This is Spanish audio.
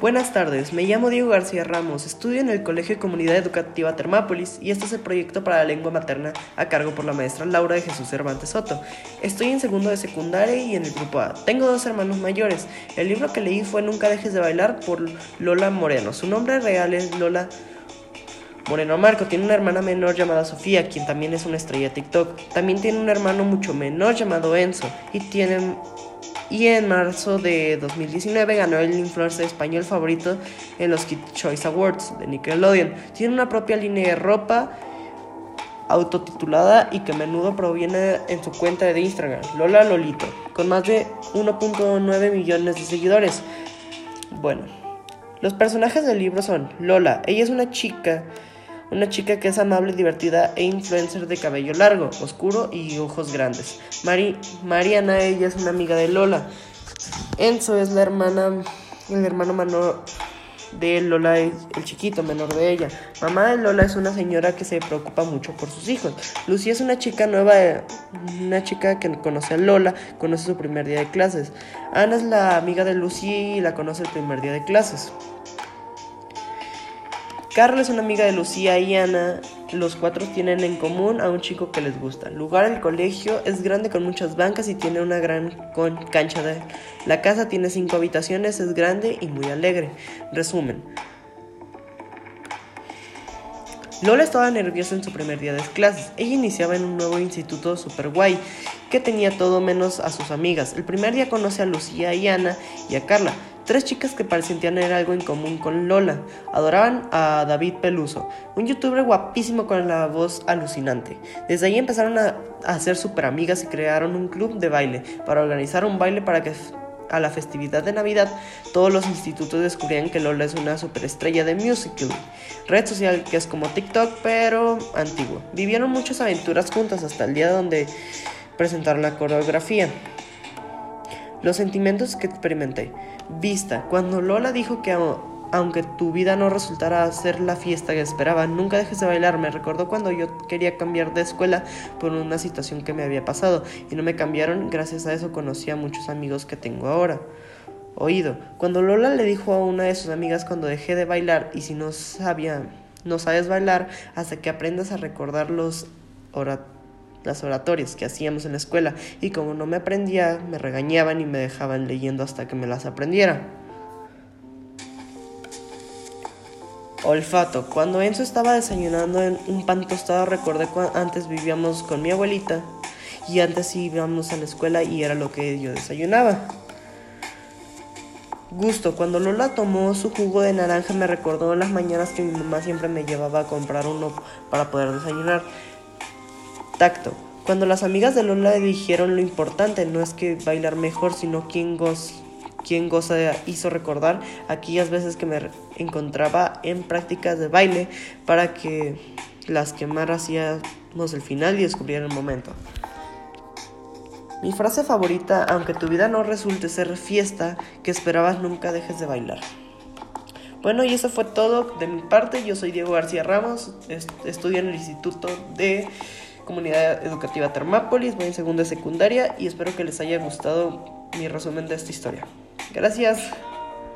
Buenas tardes, me llamo Diego García Ramos, estudio en el Colegio de Comunidad Educativa Termápolis y este es el proyecto para la lengua materna a cargo por la maestra Laura de Jesús Cervantes Soto. Estoy en segundo de secundaria y en el grupo A. Tengo dos hermanos mayores. El libro que leí fue Nunca dejes de bailar por Lola Moreno. Su nombre real es Lola Moreno Marco tiene una hermana menor llamada Sofía, quien también es una estrella TikTok. También tiene un hermano mucho menor llamado Enzo y tienen y en marzo de 2019 ganó el influencer español favorito en los Kid Choice Awards de Nickelodeon. Tiene una propia línea de ropa autotitulada y que a menudo proviene en su cuenta de Instagram, Lola Lolito, con más de 1.9 millones de seguidores. Bueno, los personajes del libro son Lola, ella es una chica una chica que es amable, divertida e influencer de cabello largo, oscuro y ojos grandes. Mari Mariana, ella es una amiga de Lola. Enzo es la hermana, el hermano menor de Lola, el chiquito menor de ella. Mamá de Lola es una señora que se preocupa mucho por sus hijos. Lucía es una chica nueva, una chica que conoce a Lola, conoce su primer día de clases. Ana es la amiga de Lucía y la conoce el primer día de clases. Carla es una amiga de Lucía y Ana. Los cuatro tienen en común a un chico que les gusta. El lugar del colegio es grande con muchas bancas y tiene una gran cancha de... La casa tiene cinco habitaciones, es grande y muy alegre. Resumen. Lola estaba nerviosa en su primer día de clases. Ella iniciaba en un nuevo instituto super guay que tenía todo menos a sus amigas. El primer día conoce a Lucía y Ana y a Carla. Tres chicas que parecían tener algo en común con Lola. Adoraban a David Peluso, un youtuber guapísimo con la voz alucinante. Desde ahí empezaron a, ser super amigas y crearon un club de baile para organizar un baile para que a la festividad de Navidad, todos los institutos descubrían que Lola es una superestrella de musical, red social que es como TikTok pero antiguo. Vivieron muchas aventuras juntas hasta el día donde presentaron la coreografía. Los sentimientos que experimenté. Vista, cuando Lola dijo que aunque tu vida no resultara ser la fiesta que esperaba, nunca dejes de bailar. Me recordó cuando yo quería cambiar de escuela por una situación que me había pasado y no me cambiaron. Gracias a eso conocí a muchos amigos que tengo ahora. Oído, cuando Lola le dijo a una de sus amigas cuando dejé de bailar y si no sabía, no sabes bailar hasta que aprendas a recordar los oratorios las oratorias que hacíamos en la escuela y como no me aprendía, me regañaban y me dejaban leyendo hasta que me las aprendiera. Olfato. Cuando Enzo estaba desayunando en un pan tostado, recordé cuando antes vivíamos con mi abuelita y antes íbamos a la escuela y era lo que yo desayunaba. Gusto. Cuando Lola tomó su jugo de naranja me recordó las mañanas que mi mamá siempre me llevaba a comprar uno para poder desayunar. Tacto. Cuando las amigas de Lola le dijeron lo importante no es que bailar mejor, sino quién goza, quién goza hizo recordar aquellas veces que me encontraba en prácticas de baile para que las quemar hacíamos el final y descubrir el momento. Mi frase favorita, aunque tu vida no resulte ser fiesta, que esperabas nunca dejes de bailar. Bueno, y eso fue todo de mi parte. Yo soy Diego García Ramos, estudio en el Instituto de Comunidad Educativa Termápolis, voy en segunda secundaria y espero que les haya gustado mi resumen de esta historia. Gracias.